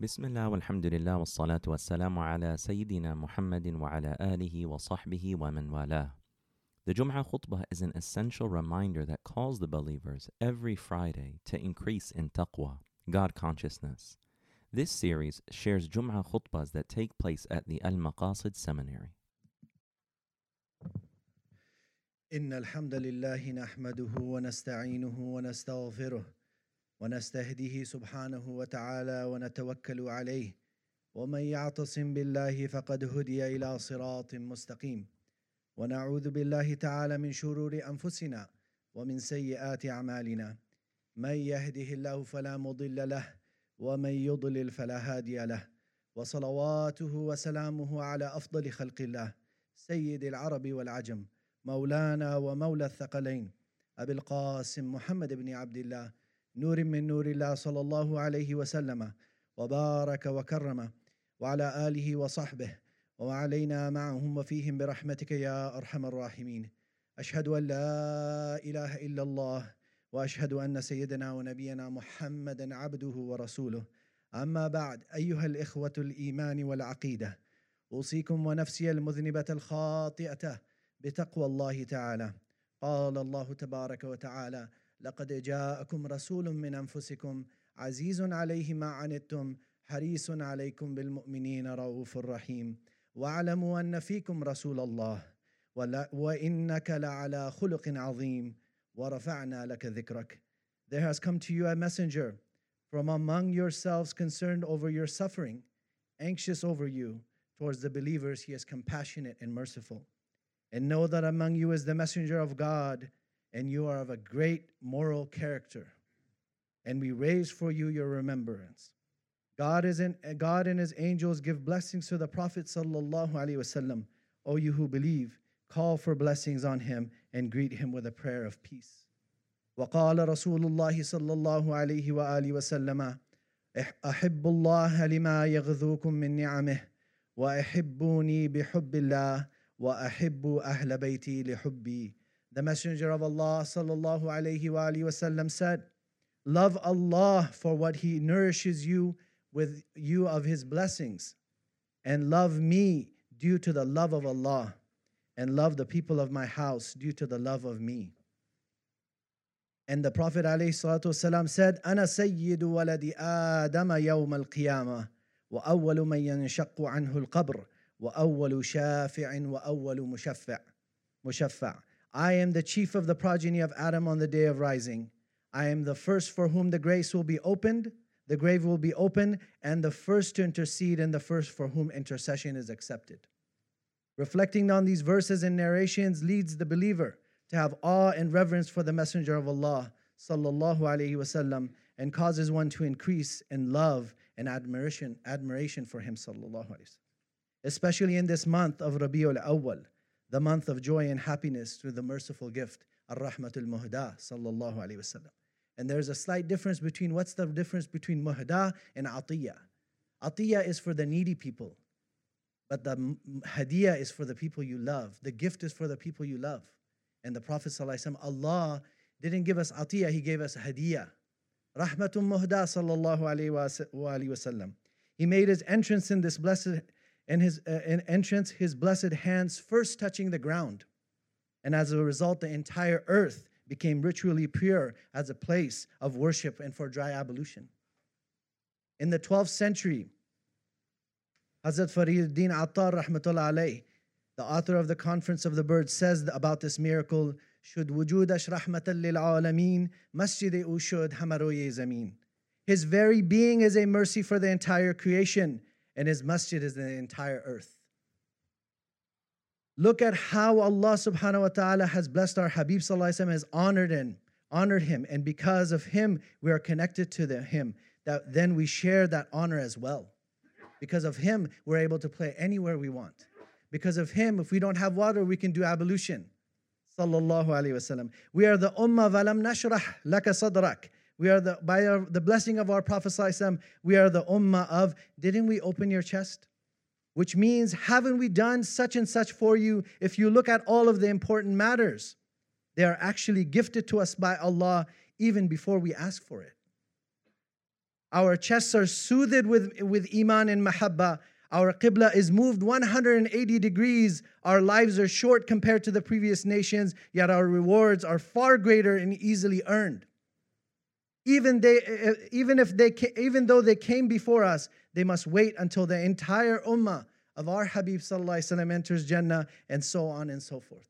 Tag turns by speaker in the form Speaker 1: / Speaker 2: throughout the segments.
Speaker 1: بسم الله والحمد لله والصلاة والسلام على سيدنا محمد وعلى آله وصحبه ومن والاه. The Jum'ah khutbah is an essential reminder that calls the believers every Friday to increase in taqwa, God consciousness. This series shares Jum'ah khutbahs that take place at the Al Maqasid Seminary.
Speaker 2: إن الحمد لله نحمده ونستعينه ونستغفره ونستهديه سبحانه وتعالى ونتوكل عليه. ومن يعتصم بالله فقد هدي إلى صراط مستقيم. ونعوذ بالله تعالى من شرور أنفسنا ومن سيئات أعمالنا. من يهده الله فلا مضل له ومن يضلل فلا هادي له. وصلواته وسلامه على أفضل خلق الله سيد العرب والعجم مولانا ومولى الثقلين أبي القاسم محمد بن عبد الله نور من نور الله صلى الله عليه وسلم وبارك وكرم وعلى آله وصحبه وعلينا معهم وفيهم برحمتك يا أرحم الراحمين. أشهد أن لا إله إلا الله وأشهد أن سيدنا ونبينا محمدا عبده ورسوله. أما بعد أيها الإخوة الإيمان والعقيدة أوصيكم ونفسي المذنبة الخاطئة بتقوى الله تعالى. قال الله تبارك وتعالى لقد جاءكم رسول من انفسكم عزيز عليه ما عنتم حريص عليكم بالمؤمنين رؤوف رحيم واعلموا ان فيكم رسول الله وانك لعلى خلق عظيم ورفعنا لك ذكرك There has come to you a messenger from among yourselves concerned over your suffering, anxious over you. Towards the believers, he is compassionate and merciful. And know that among you is the messenger of God, and you are of a great moral character. And we raise for you your remembrance. God is in, God and his angels give blessings to the Prophet sallallahu alaihi wasallam. O you who believe, call for blessings on him and greet him with a prayer of peace. وقال رسول الله صلى الله عليه وآله وسلم أحب الله لما يغذوكم من نعمه وأحبوني بحب الله وأحب أهل بيتي لحبي The Messenger of Allah sallallahu alaihi wa alihi wasallam said, Love Allah for what He nourishes you with you of His blessings, and love me due to the love of Allah, and love the people of my house due to the love of me. And the Prophet ﷺ said, أنا سيد ولد آدم يوم القيامة وأول من ينشق عنه القبر وأول شافع وأول مشفع مشفع I am the chief of the progeny of Adam on the day of rising. I am the first for whom the grace will be opened, the grave will be opened, and the first to intercede, and the first for whom intercession is accepted. Reflecting on these verses and narrations leads the believer to have awe and reverence for the Messenger of Allah, sallallahu alaihi wasallam, and causes one to increase in love and admiration, admiration for him, sallallahu alaihi wasallam. Especially in this month of Rabiul Awwal, the month of joy and happiness through the merciful gift, Ar-Rahmatul Muhda, sallallahu alaihi wasallam. And there's a slight difference between what's the difference between muhda and atiyah. Atiyah is for the needy people, but the hadiyah is for the people you love. The gift is for the people you love. And the Prophet ﷺ, Allah didn't give us atiyah, He gave us hadiyah. Rahmatul Muhda sallallahu alayhi wa wasallam. He made his entrance in this blessed and his uh, in entrance, his blessed hands first touching the ground. And as a result, the entire earth became ritually pure as a place of worship and for dry ablution. In the 12th century, Hazrat Farid Din Attar rahmatullah alayh, the author of the Conference of the Birds, says about this miracle, should wujudash rahmatan lil alameen, masjid ushud hamaroye zameen. His very being is a mercy for the entire creation, and his masjid is the entire earth. Look at how Allah subhanahu wa ta'ala has blessed our Habib sallallahu has honored and honored him, and because of him, we are connected to the, him. That then we share that honor as well. Because of him, we're able to play anywhere we want. Because of him, if we don't have water, we can do ablution. Sallallahu alaihi wasallam. We are the ummah valam nashrah laka sadrak. We are the by our, the blessing of our Prophet we are the ummah of didn't we open your chest? Which means haven't we done such and such for you? If you look at all of the important matters, they are actually gifted to us by Allah even before we ask for it. Our chests are soothed with, with iman and mahabba. Our qibla is moved 180 degrees. Our lives are short compared to the previous nations, yet our rewards are far greater and easily earned even they eh, eh, even if they even though they came before us they must wait until the entire ummah of our habib sallallahu alaihi wasallam enters jannah and so on and so forth.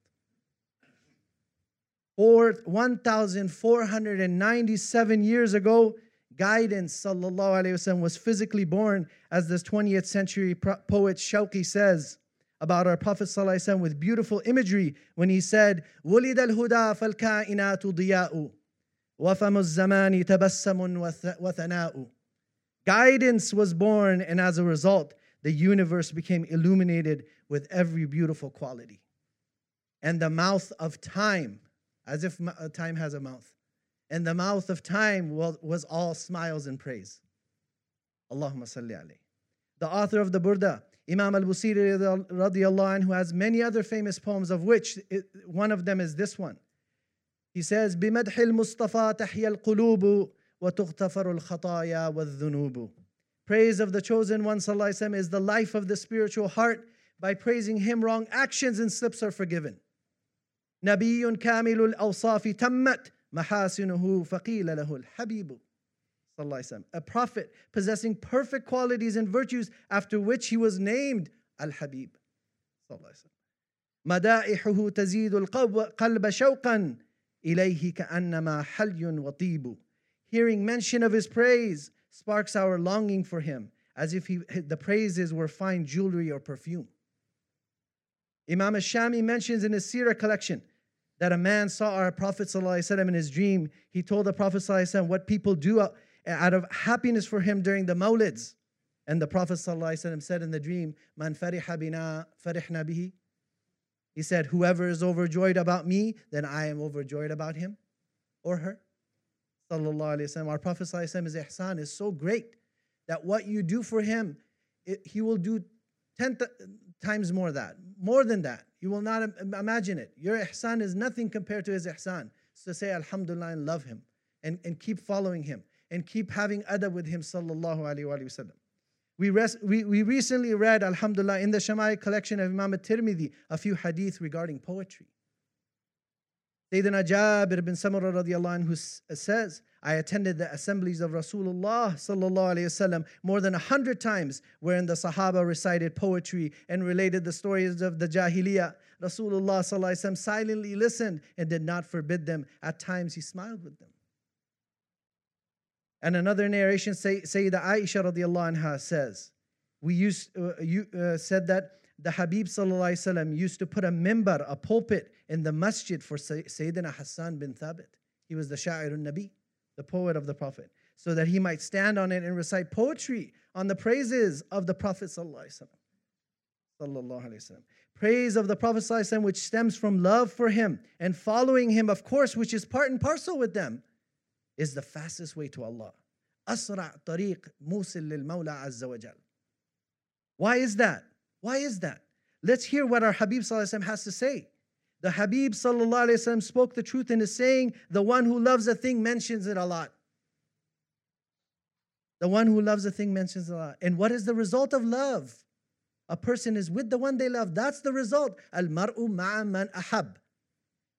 Speaker 2: Or 1497 years ago guidance sallallahu alaihi wasallam was physically born as this 20th century poet shauki says about our prophet sallallahu alaihi wasallam with beautiful imagery when he said wulid al huda fal kainatu diya'u. وفم الزمان تبسم وثناء Guidance was born and as a result the universe became illuminated with every beautiful quality. And the mouth of time, as if uh, time has a mouth, and the mouth of time was all smiles and praise. Allahumma salli alayhi. The author of the Burda, Imam al-Busiri radiallahu anhu, has many other famous poems, of which one of them is this one. He says, بمدح المصطفى تحيا القلوب وتغتفر الخطايا والذنوب. Praise of the chosen one وسلم, is the life of the spiritual heart. By praising him, wrong actions and slips are forgiven. نبي كامل الأوصاف تمت محاسنه فقيل له الحبيب a prophet possessing perfect qualities and virtues after which he was named Al-Habib مدائحه تزيد القلب شوقا إليه كأنما حلي وطيب Hearing mention of his praise sparks our longing for him as if he, the praises were fine jewelry or perfume. Imam Shami mentions in his Sirah collection that a man saw our Prophet ﷺ in his dream. He told the Prophet ﷺ what people do out of happiness for him during the Mawlids. And the Prophet ﷺ said in the dream, Man fariha bina farihna bihi. he said, Whoever is overjoyed about me, then I am overjoyed about him or her. Sallallahu Our Prophet his ihsan is so great that what you do for him, it, he will do 10 th- times more that, more than that. You will not imagine it. Your ihsan is nothing compared to his ihsan. So say Alhamdulillah and love him and, and keep following him and keep having adab with him sallallahu alayhi wa We, we, we recently read, Alhamdulillah, in the Shamai collection of Imam al-Tirmidhi, a few hadith regarding poetry. Sayyidina Jabir bin Samurah radiallahu anhu says, I attended the assemblies of Rasulullah sallallahu alayhi wasallam more than a hundred times, wherein the Sahaba recited poetry and related the stories of the Jahiliyyah. Rasulullah sallallahu alayhi wasallam silently listened and did not forbid them. At times he smiled with them. And another narration, Sayyida Aisha radiallahu anha says, we used uh, you uh, said that the Habib sallallahu used to put a mimbar, a pulpit in the masjid for Sayyidina Hassan bin Thabit. He was the Sha'ir nabi the poet of the Prophet, so that he might stand on it and recite poetry on the praises of the Prophet Praise of the Prophet وسلم, which stems from love for him and following him, of course, which is part and parcel with them, is the fastest way to Allah. أسرع طريق موصل للمولى عز وجل. Why is that? Why is that? Let's hear what our Habib has to say. The Habib وسلم, spoke the truth in his saying, The one who loves a thing mentions it a lot. The one who loves a thing mentions it a lot. And what is the result of love? A person is with the one they love. That's the result. Al mar'u ma'a man ahab.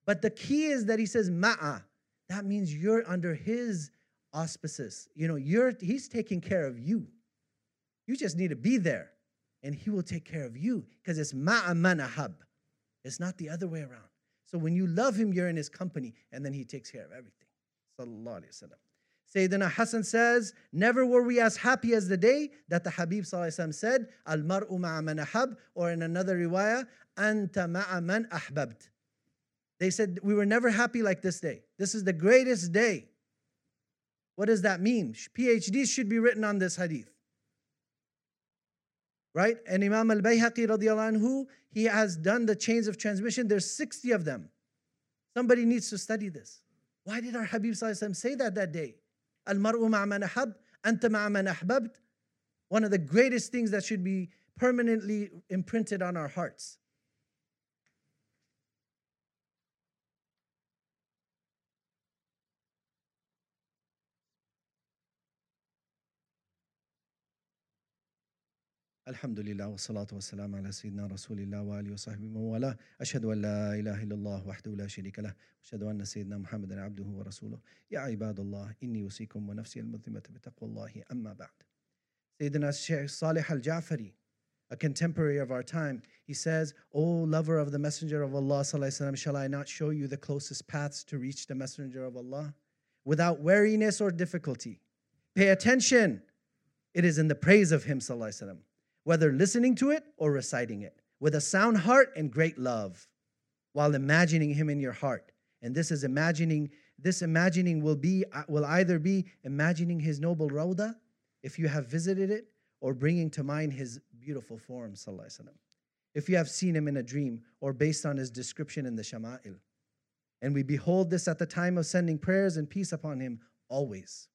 Speaker 2: But the key is that he says ma'a. That means you're under his auspices. You know, you're he's taking care of you. You just need to be there, and he will take care of you because it's ma'a man ahab. It's not the other way around. So when you love him, you're in his company, and then he takes care of everything. Sallallahu Alaihi Wasallam. Sayyidina Hassan says, Never were we as happy as the day that the Habib said, Al mar'u ma'a man ahab, or in another riwayah, Anta ma'a man ahbabt. They said, We were never happy like this day. This is the greatest day. What does that mean? PhDs should be written on this hadith right? And Imam al Bayhaqi anhu, he has done the chains of transmission. There's 60 of them. Somebody needs to study this. Why did our Habib say that that day? Al mar'u ma'man ahab, anta ma'man ahbabt. One of the greatest things that should be permanently imprinted on our hearts. Alhamdulillah, wa salatu wa salam ala Sayyidina Rasulillah wa alihi wa sahbihi wa wala. Ashadu an la ilaha illallah wahdahu la sharika lah. Ashadu anna Sayyidina Muhammadan abduhu wa rasuluh. Ya ibadallah, inni usikum wa nafsi al-mudhimata bitaqwallahi amma ba'd. Sayyidina Shaykh Salih al-Ja'fari, a contemporary of our time, he says, O lover of the Messenger of Allah, وسلم, shall I not show you the closest paths to reach the Messenger of Allah? Without weariness or difficulty. Pay attention. It is in the praise of him, sallallahu whether listening to it or reciting it, with a sound heart and great love, while imagining him in your heart. And this is imagining, this imagining will be uh, will either be imagining his noble rawda, if you have visited it, or bringing to mind his beautiful form, if you have seen him in a dream, or based on his description in the Shama'il. And we behold this at the time of sending prayers and peace upon him always.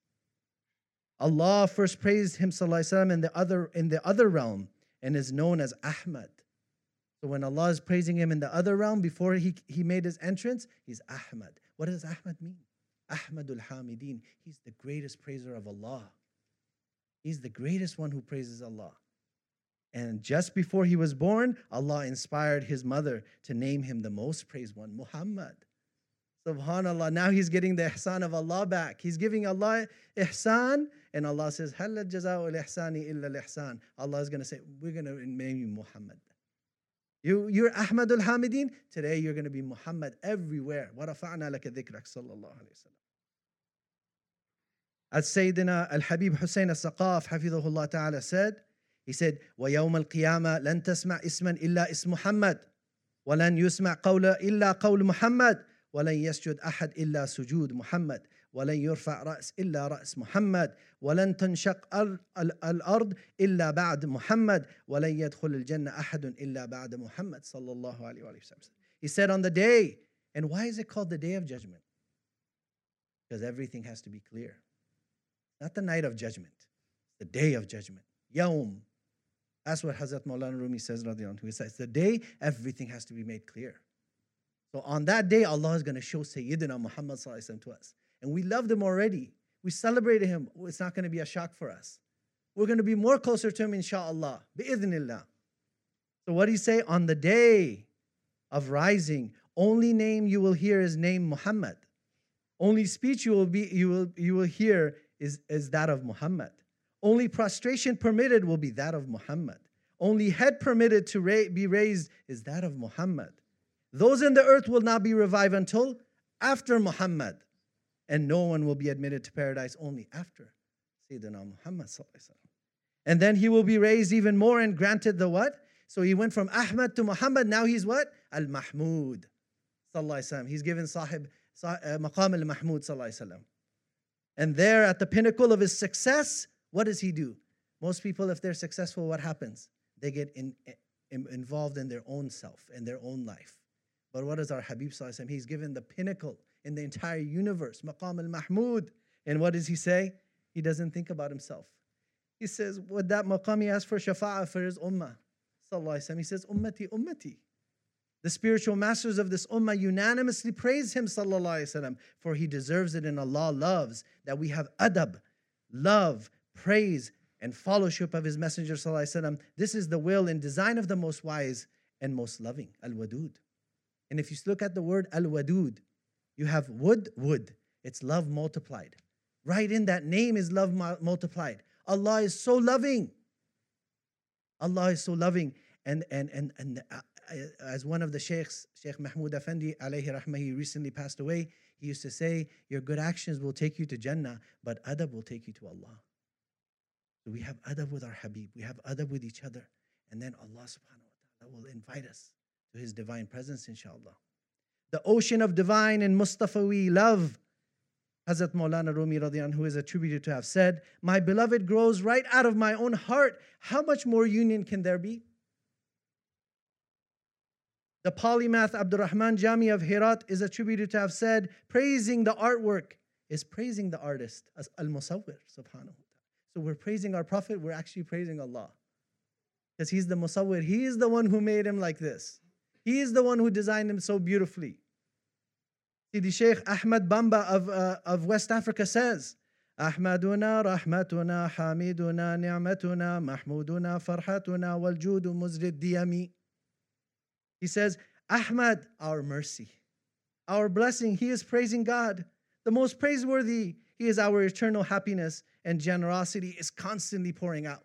Speaker 2: Allah first praised him وسلم, in the other in the other realm and is known as Ahmad. So when Allah is praising him in the other realm before he, he made his entrance, he's Ahmad. What does Ahmad mean? Ahmadul Hamidin. He's the greatest praiser of Allah. He's the greatest one who praises Allah. And just before he was born, Allah inspired his mother to name him the most praised one, Muhammad. Subhanallah. Now he's getting the ihsan of Allah back. He's giving Allah ihsan, and Allah says, Hal jaza'u ihsani illa ihsan. Allah is going to say, We're going to name you Muhammad. You, you're Ahmadul Hamidin. Today you're going to be Muhammad everywhere. وَرَفَعْنَا لَكَ ذِكْرَكَ صلى الله عليه وسلم. As Sayyidina Al-Habib Hussein Al-Saqaf, Hafidhullah Ta'ala said, he said, وَيَوْمَ الْقِيَامَةِ لَن تَسْمَعْ اسْمًا إِلَّا اسم محمد ولن يسمع قول إلا قول محمد ولن يسجد أحد إلا سجود محمد ولن يرفع رأس إلا رأس محمد ولن تنشق الأرض إلا بعد محمد ولن يدخل الجنة أحد إلا بعد محمد صلى الله عليه وسلم He said on the day, and why is it called the day of judgment? Because everything has to be clear. Not the night of judgment, the day of judgment. Yawm, that's what Hazrat Maulana Rumi says, He says, the day everything has to be made clear. So on that day, Allah is going to show Sayyidina Muhammad to us. And we loved him already. We celebrated him. It's not going to be a shock for us. We're going to be more closer to him, inshallah. Bi'idhnillah. So what do you say? On the day of rising, only name you will hear is name Muhammad. Only speech you will be you will you will hear is, is that of Muhammad. Only prostration permitted will be that of Muhammad. Only head permitted to ra- be raised is that of Muhammad. Those in the earth will not be revived until after Muhammad. And no one will be admitted to paradise only after Sayyidina Muhammad. And then he will be raised even more and granted the what? So he went from Ahmad to Muhammad. Now he's what? Al Mahmud. He's given Sahib uh, Maqam al Mahmud. And there at the pinnacle of his success, what does he do? Most people, if they're successful, what happens? They get in, in, involved in their own self, in their own life. But what is our Habib He's given the pinnacle in the entire universe, Maqam al Mahmud. And what does he say? He doesn't think about himself. He says, with that maqam, he asks for shafa'ah for his ummah. He says, Ummati, Ummati. The spiritual masters of this ummah unanimously praise him, وسلم, for he deserves it and Allah loves that we have adab, love, praise, and fellowship of His Messenger. وسلم. This is the will and design of the most wise and most loving, Al Wadud. And if you look at the word Al Wadud, you have wood, wood. It's love multiplied. Right in that name is love multiplied. Allah is so loving. Allah is so loving. And, and, and, and uh, as one of the sheikhs, Sheikh Mahmoud Effendi, alayhi rahmah, he recently passed away, he used to say, Your good actions will take you to Jannah, but adab will take you to Allah. So we have adab with our Habib, we have adab with each other, and then Allah subhanahu wa ta'ala will invite us to His divine presence, inshallah. The ocean of divine and Mustafawi love. Hazrat Maulana Rumi radiyan, who is attributed to have said, My beloved grows right out of my own heart. How much more union can there be? The polymath Abdurrahman Jami of Herat is attributed to have said, Praising the artwork is praising the artist as Al Musawwir, subhanahu. So we're praising our Prophet, we're actually praising Allah. Because He's the Musawwir. He is the one who made him like this. He is the one who designed him so beautifully. See, the Sheikh Ahmad Bamba of, uh, of West Africa says, أحمدنا رحمتنا حامدنا نعمتنا محمودنا فرحتنا والجود مزر الديم He says, Ahmad, our mercy, our blessing. He is praising God. The most praiseworthy, He is our eternal happiness, and generosity is constantly pouring out.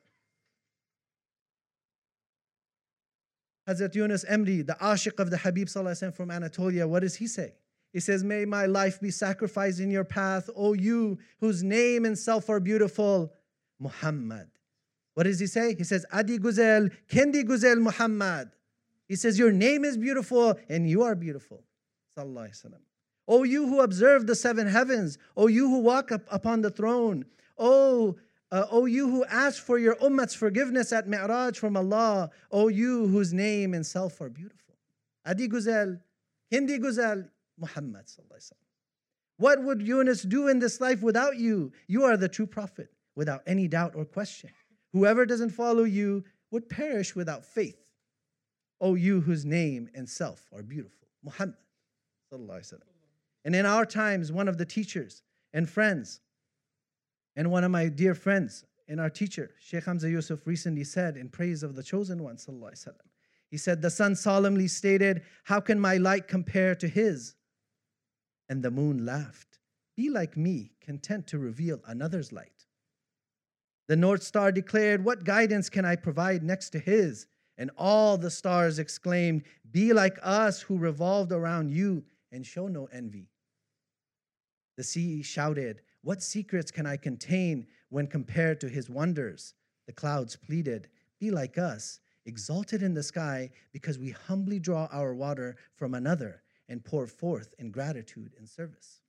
Speaker 2: Hazrat Yunus Emre, the Ashiq of the Habib Sallallahu from Anatolia, what does he say? He says, May my life be sacrificed in your path, O you whose name and self are beautiful, Muhammad. What does he say? He says, Adi Guzel, Kendi Guzel Muhammad. He says, Your name is beautiful and you are beautiful. O you who observe the seven heavens, O you who walk up upon the throne, O uh, o you who ask for your ummah's forgiveness at Mi'raj from Allah, O you whose name and self are beautiful. Adi Guzel, Kendi Guzel, Muhammad. What would Yunus do in this life without you? You are the true prophet, without any doubt or question. Whoever doesn't follow you would perish without faith. O you whose name and self are beautiful. Muhammad. And in our times, one of the teachers and friends, and one of my dear friends and our teacher, Sheikh Hamza Yusuf, recently said in praise of the chosen one, he said, The sun solemnly stated, How can my light compare to his? And the moon laughed, Be like me, content to reveal another's light. The North Star declared, What guidance can I provide next to his? And all the stars exclaimed, Be like us who revolved around you and show no envy. The sea shouted, what secrets can I contain when compared to his wonders? The clouds pleaded, Be like us, exalted in the sky, because we humbly draw our water from another and pour forth in gratitude and service.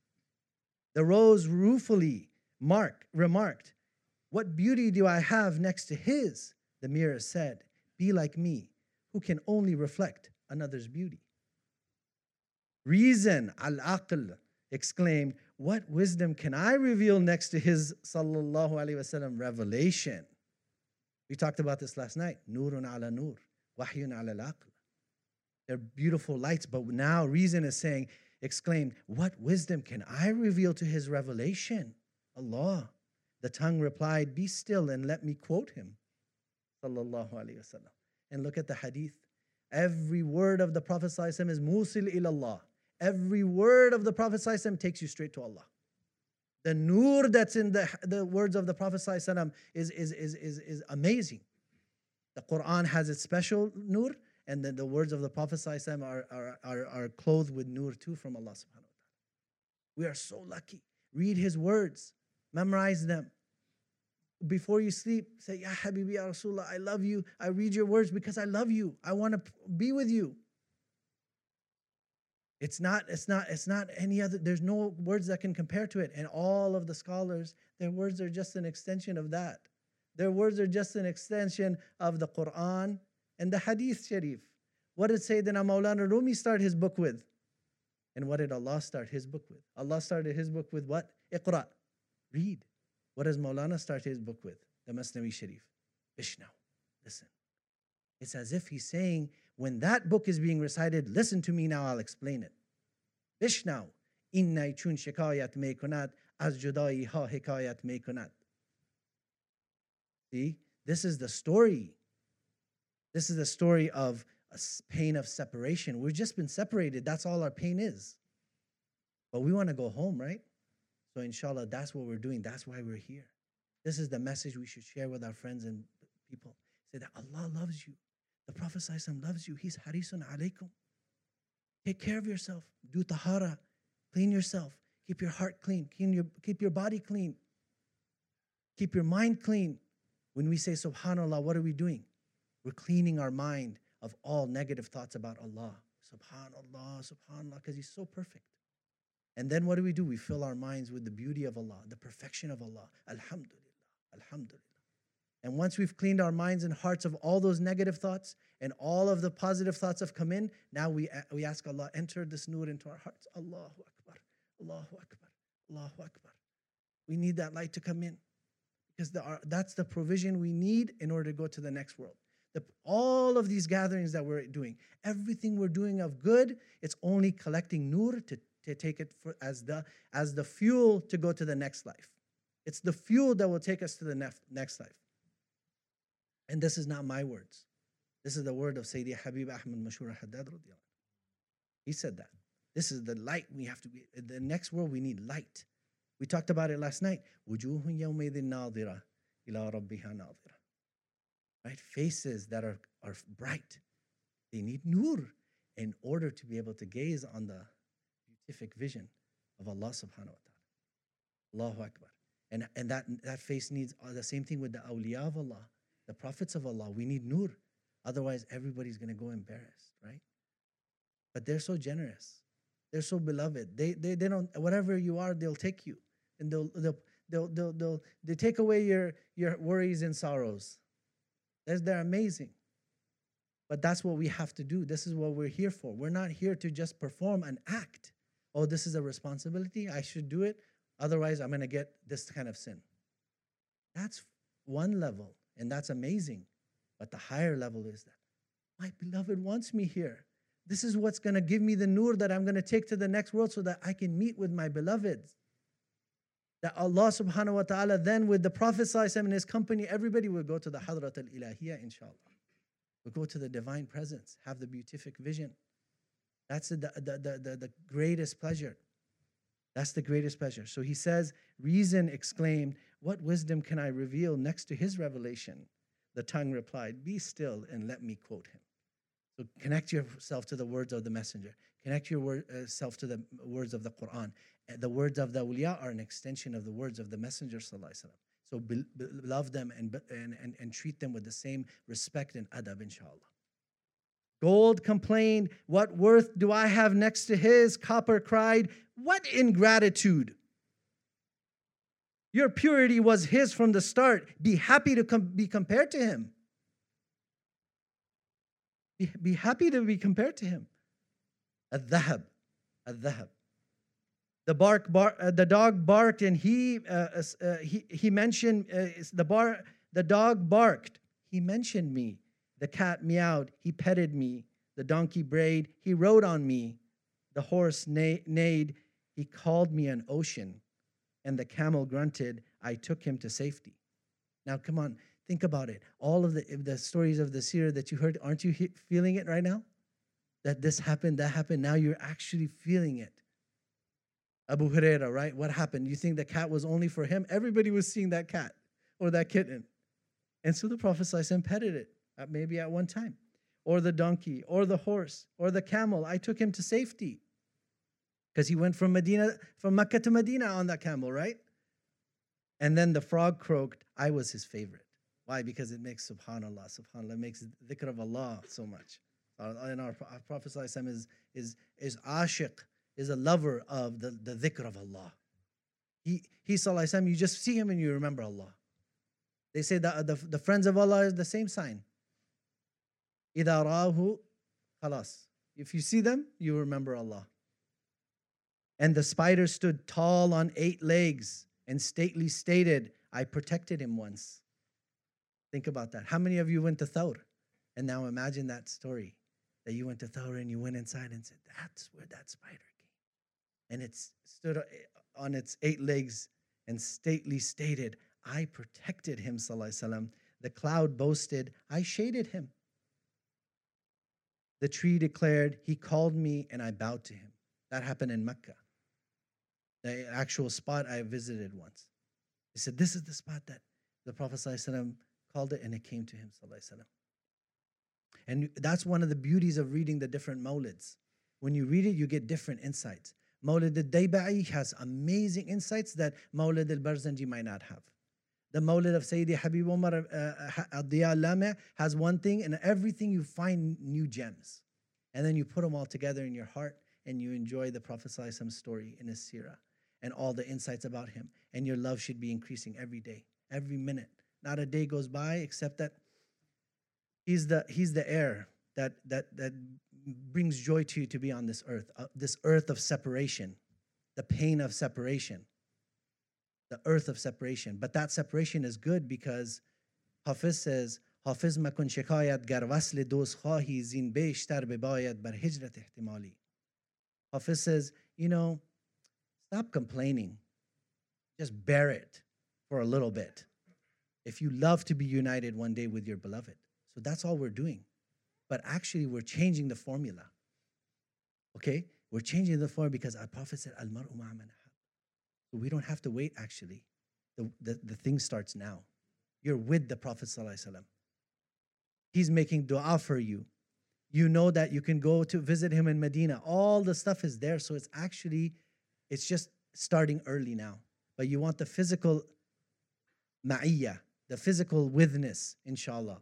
Speaker 2: The rose ruefully mark, remarked, What beauty do I have next to his? The mirror said, Be like me, who can only reflect another's beauty. Reason, al aql, exclaimed, what wisdom can I reveal next to his sallallahu alaihi wasallam revelation? We talked about this last night. Nurun ala nur, wahyun ala al They're beautiful lights, but now reason is saying, exclaimed, What wisdom can I reveal to his revelation? Allah. The tongue replied, Be still and let me quote him. Sallallahu alaihi wasallam. And look at the hadith. Every word of the Prophet is musil ilallah. Every word of the Prophet takes you straight to Allah. The nur that's in the, the words of the Prophet is, is, is, is, is amazing. The Quran has its special nur, and then the words of the Prophet are, are, are, are clothed with nur too from Allah subhanahu wa ta'ala. We are so lucky. Read his words, memorize them. Before you sleep, say, Ya Habibi, Ya Rasulullah, I love you. I read your words because I love you. I want to be with you. It's not, it's not, it's not any other, there's no words that can compare to it. And all of the scholars, their words are just an extension of that. Their words are just an extension of the Quran and the Hadith Sharif. What did Sayyidina Maulana Rumi start his book with? And what did Allah start his book with? Allah started his book with what? Iqra. Read. What does Maulana start his book with? The Masnavi Sharif. Ishnaw. Listen. It's as if he's saying, when that book is being recited, listen to me now, I'll explain it. بشنو این چون شکایت میکند از جدایی ها حکایت میکند See, this is the story. This is the story of a pain of separation. We've just been separated. That's all our pain is. But we want to go home, right? So, inshallah, that's what we're doing. That's why we're here. This is the message we should share with our friends and people. Say that Allah loves you. The Prophet loves you. He's harisun alaykum. Take care of yourself. Do tahara. Clean yourself. Keep your heart clean. Keep your, keep your body clean. Keep your mind clean. When we say subhanallah, what are we doing? We're cleaning our mind of all negative thoughts about Allah. Subhanallah, subhanallah, because He's so perfect. And then what do we do? We fill our minds with the beauty of Allah, the perfection of Allah. Alhamdulillah, Alhamdulillah. And once we've cleaned our minds and hearts of all those negative thoughts and all of the positive thoughts have come in, now we, we ask Allah, enter this nur into our hearts. Allahu Akbar, Allahu Akbar, Allahu Akbar. We need that light to come in because the, that's the provision we need in order to go to the next world. The, all of these gatherings that we're doing, everything we're doing of good, it's only collecting nur to, to take it for, as, the, as the fuel to go to the next life. It's the fuel that will take us to the nef- next life. And this is not my words. This is the word of Sayyidi Habib Ahmad Mashhur al-Haddad. He said that. This is the light we have to be. The next world, we need light. We talked about it last night. Wujuhun yawmaydin nadira ila rabbiha nadira. Right? Faces that are, are bright. They need nur in order to be able to gaze on the beatific vision of Allah subhanahu wa ta'ala. Allahu Akbar. And, and that, that face needs uh, the same thing with the awliya of Allah the prophets of Allah. We need nur. Otherwise, everybody's going to go embarrassed, right? But they're so generous. They're so beloved. They, they, they don't, whatever you are, they'll take you. And they'll, they'll, they'll, they'll, they'll, they take away your, your worries and sorrows. They're, they're amazing. But that's what we have to do. This is what we're here for. We're not here to just perform an act. Oh, this is a responsibility. I should do it. Otherwise, I'm going to get this kind of sin. That's one level, and that's amazing. But the higher level is that my beloved wants me here. This is what's going to give me the nur that I'm going to take to the next world so that I can meet with my beloveds. That Allah subhanahu wa ta'ala, then with the Prophet and his company, everybody will go to the Hadrat al Ilahiyah, inshallah. We'll go to the divine presence, have the beatific vision. That's the, the, the, the, the greatest pleasure. That's the greatest pleasure. So he says, Reason exclaimed, What wisdom can I reveal next to his revelation? The tongue replied, Be still and let me quote him. So connect yourself to the words of the messenger. Connect yourself uh, to the words of the Quran. The words of the awliya are an extension of the words of the messenger. So love them and, and, and, and treat them with the same respect and adab, inshallah. Gold complained, What worth do I have next to his? Copper cried, What ingratitude! Your purity was his from the start. Be happy to com- be compared to him. Be, be happy to be compared to him. Al-dhahab, al-dhahab. The bark, bar, uh, the dog barked, and he uh, uh, he he mentioned uh, the bar. The dog barked. He mentioned me. The cat meowed. He petted me. The donkey brayed. He rode on me. The horse neighed. He called me an ocean. And the camel grunted. I took him to safety. Now, come on, think about it. All of the, the stories of the seer that you heard, aren't you feeling it right now? That this happened, that happened. Now you're actually feeling it. Abu Huraira, right? What happened? You think the cat was only for him? Everybody was seeing that cat or that kitten. And so the Prophet petted it Uh, maybe at one time, or the donkey, or the horse, or the camel. I took him to safety because he went from Medina, from Mecca to Medina on that camel, right? And then the frog croaked. I was his favorite. Why? Because it makes Subhanallah, Subhanallah, makes dhikr of Allah so much. Uh, and our, our Prophet is is is ashiq, is a lover of the, the dhikr of Allah. He he Sallallahu you just see him and you remember Allah. They say that the, the friends of Allah is the same sign. إِذَا رَاهُ خلاص. If you see them, you remember Allah. And the spider stood tall on eight legs and stately stated, I protected him once. Think about that. How many of you went to Thawr? And now imagine that story that you went to Thawr and you went inside and said, That's where that spider came. And it stood on its eight legs and stately stated, I protected him, Sallallahu The cloud boasted, I shaded him. The tree declared, He called me and I bowed to him. That happened in Mecca, the actual spot I visited once. He said, This is the spot that the Prophet ﷺ called it, and it came to him. And that's one of the beauties of reading the different mawlids. When you read it, you get different insights. Mawlid al Dayba'i has amazing insights that Mawlid al Barzanji might not have. The Mawlid of Sayyidi Habib Umar uh, Ad-Diya Lame has one thing, and everything you find new gems. And then you put them all together in your heart, and you enjoy the Prophet story in his seerah and all the insights about him. And your love should be increasing every day, every minute. Not a day goes by except that he's the, he's the air that, that, that brings joy to you to be on this earth, uh, this earth of separation, the pain of separation the earth of separation. But that separation is good because Hafiz says, حافظ مکن شکایت گر وصل دوست خواهی زین بیشتر بباید بر هجرت احتمالی. Hafiz says, you know, stop complaining. Just bear it. for a little bit. If you love to be united one day with your beloved. So that's all we're doing. But actually, we're changing the formula. Okay? We're changing the formula because our Prophet said, Al mar'u So we don't have to wait, actually. The, the, the thing starts now. You're with the Prophet. He's making dua for you. You know that you can go to visit him in Medina. All the stuff is there. So it's actually, it's just starting early now. But you want the physical ma'iyah, the physical witness, inshallah.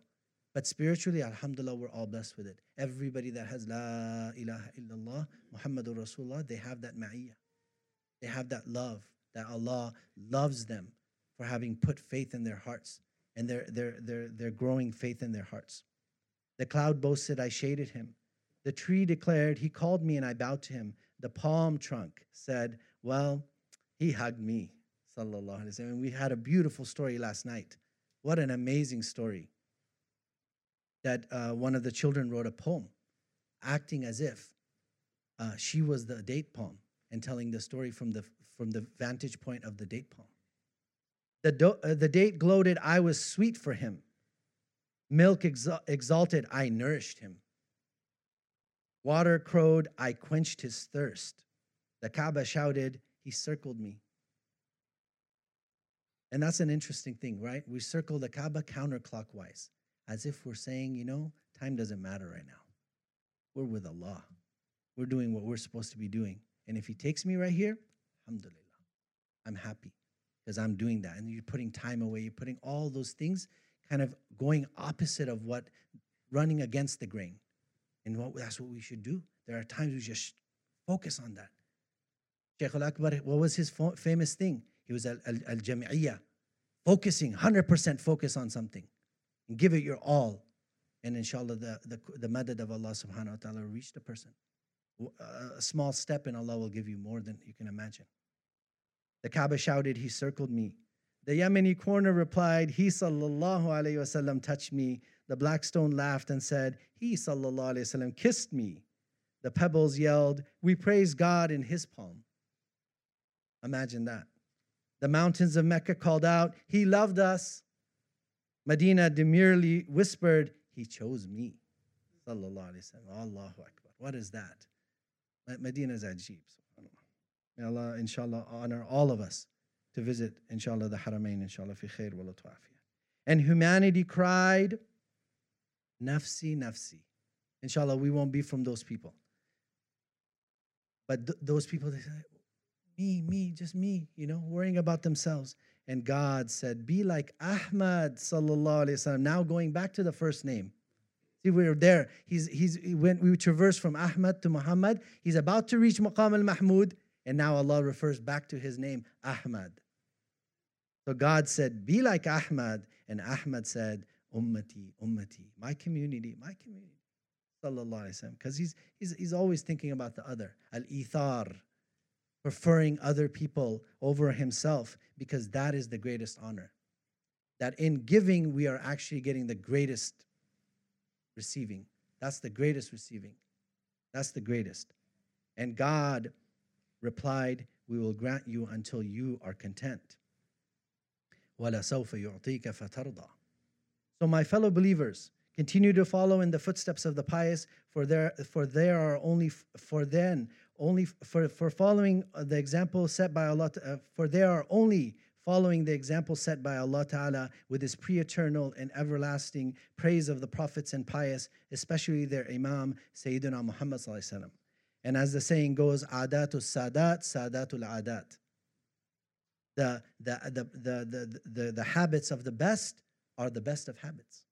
Speaker 2: But spiritually, alhamdulillah, we're all blessed with it. Everybody that has La ilaha illallah, Muhammadur Rasulullah, they have that ma'iyah. They have that love, that Allah loves them for having put faith in their hearts and they're, they're, they're, they're growing faith in their hearts. The cloud boasted, I shaded him. The tree declared, He called me and I bowed to him. The palm trunk said, Well, he hugged me. Wasallam. We had a beautiful story last night. What an amazing story. That uh, one of the children wrote a poem acting as if uh, she was the date palm and telling the story from the, from the vantage point of the date palm. The, do- uh, the date gloated, I was sweet for him. Milk exal- exalted, I nourished him. Water crowed, I quenched his thirst. The Kaaba shouted, He circled me. And that's an interesting thing, right? We circle the Kaaba counterclockwise, as if we're saying, you know, time doesn't matter right now. We're with Allah. We're doing what we're supposed to be doing. And if He takes me right here, alhamdulillah, I'm happy because I'm doing that. And you're putting time away, you're putting all those things kind of going opposite of what running against the grain. And what, that's what we should do. There are times we just focus on that. Sheikh Al Akbar, what was his famous thing? He was al Jami'iyah, focusing, 100% focus on something and give it your all. And inshallah, the, the, the madad of Allah subhanahu wa ta'ala will reach the person. A small step in Allah will give you more than you can imagine. The Kaaba shouted, He circled me. The Yemeni corner replied, He sallallahu alayhi wasallam touched me. The black stone laughed and said, He sallallahu alayhi wasallam kissed me. The pebbles yelled, We praise God in His palm. Imagine that. The mountains of Mecca called out, He loved us. Medina demurely whispered, He chose me. Sallallahu alayhi wasallam. Allahu Akbar. What is that? Medina is ajib. May Allah, inshallah, honor all of us to visit, inshallah, the Haramain, inshallah, fi khair wa And humanity cried, Nafsi, nafsi. Inshallah, we won't be from those people. But th- those people, they say, me, me, just me, you know, worrying about themselves. And God said, Be like Ahmad, sallallahu alayhi wasallam. Now going back to the first name. See, we are there. He's, he's, when we traverse from Ahmad to Muhammad, he's about to reach Maqam al Mahmud. And now Allah refers back to his name, Ahmad. So God said, Be like Ahmad. And Ahmad said, Ummati, Ummati, my community, my community. Because he's, he's, he's always thinking about the other. Al Ithar, preferring other people over himself, because that is the greatest honor. That in giving, we are actually getting the greatest receiving. That's the greatest receiving. That's the greatest. And God replied, We will grant you until you are content. So, my fellow believers, continue to follow in the footsteps of the pious, for there, for there are only for then only for, for following the example set by Allah. Uh, for they are only following the example set by Allah Ta'ala with His pre eternal and everlasting praise of the prophets and pious, especially their Imam Sayyidina Muhammad. And as the saying goes, adatul sadat, sadatul adat. The, the, the, the, the, the habits of the best are the best of habits.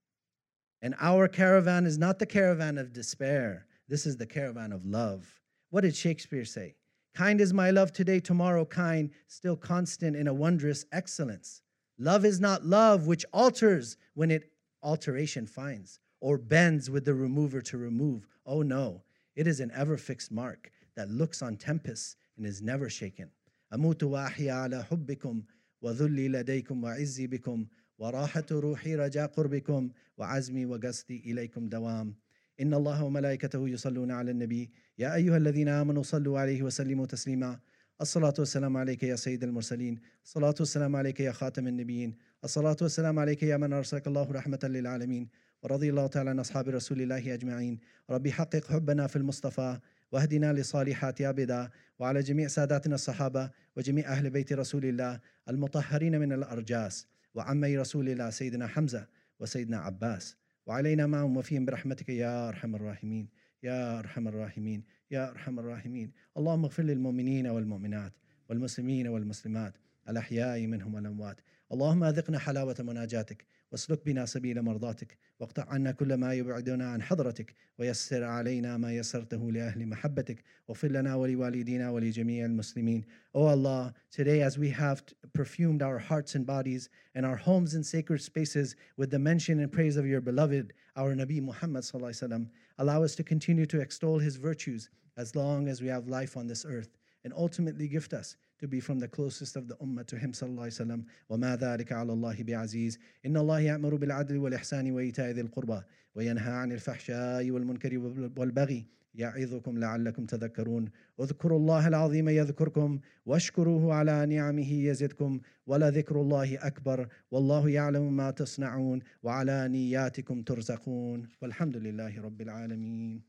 Speaker 2: And our caravan is not the caravan of despair. This is the caravan of love. What did Shakespeare say? Kind is my love today, tomorrow kind, still constant in a wondrous excellence. Love is not love which alters when it alteration finds, or bends with the remover to remove. Oh no, it is an ever fixed mark that looks on tempests and is never shaken. أموت وأحيا على حبكم وذلي لديكم وعزي بكم وراحة روحي رجاء قربكم وعزمي وقصدي إليكم دوام. إن الله وملائكته يصلون على النبي. يا أيها الذين آمنوا صلوا عليه وسلموا تسليما. الصلاة والسلام عليك يا سيد المرسلين. الصلاة والسلام عليك يا خاتم النبيين. الصلاة والسلام عليك يا من أرسلك الله رحمة للعالمين. ورضي الله تعالى عن أصحاب رسول الله أجمعين. ربي حقق حبنا في المصطفى واهدنا لصالحات عبدا وعلى جميع ساداتنا الصحابة وجميع أهل بيت رسول الله المطهرين من الأرجاس وعمي رسول الله سيدنا حمزة وسيدنا عباس. وعلينا معهم وفيهم برحمتك يا أرحم الراحمين يا أرحم الراحمين يا أرحم الراحمين. اللهم اغفر للمؤمنين والمؤمنات والمسلمين والمسلمات الأحياء منهم والأموات. اللهم أذقنا حلاوة مناجاتك. واسلك بنا سبيل مرضاتك واقطع عنا كل ما يبعدنا عن حضرتك ويسر علينا ما يسرته لأهل محبتك واغفر لنا ولوالدينا ولجميع المسلمين Oh Allah, today as we have perfumed our hearts and bodies and our homes and sacred spaces with the mention and praise of your beloved, our Nabi Muhammad sallallahu allow us to continue to extol his virtues as long as we have life on this earth and ultimately gift us to be from the closest of the ummah to him sallallahu alaihi wasallam وما ذلك على الله بعزيز إن الله يأمر بالعدل والإحسان وإيتاء ذي القربى وينهى عن الفحشاء والمنكر والبغي يعظكم لعلكم تذكرون اذكروا الله العظيم يذكركم واشكروه على نعمه يزدكم ولذكر الله أكبر والله يعلم ما تصنعون وعلى نياتكم ترزقون والحمد لله رب العالمين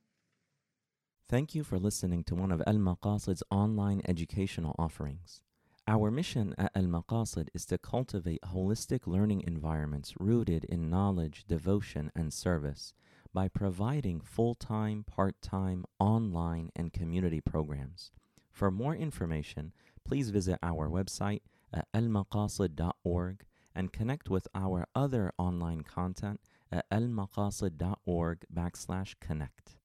Speaker 1: Thank you for listening to one of Al Maqasid's online educational offerings. Our mission at Al Maqasid is to cultivate holistic learning environments rooted in knowledge, devotion, and service by providing full time, part time, online, and community programs. For more information, please visit our website at almaqasid.org and connect with our other online content at almaqasid.org backslash connect.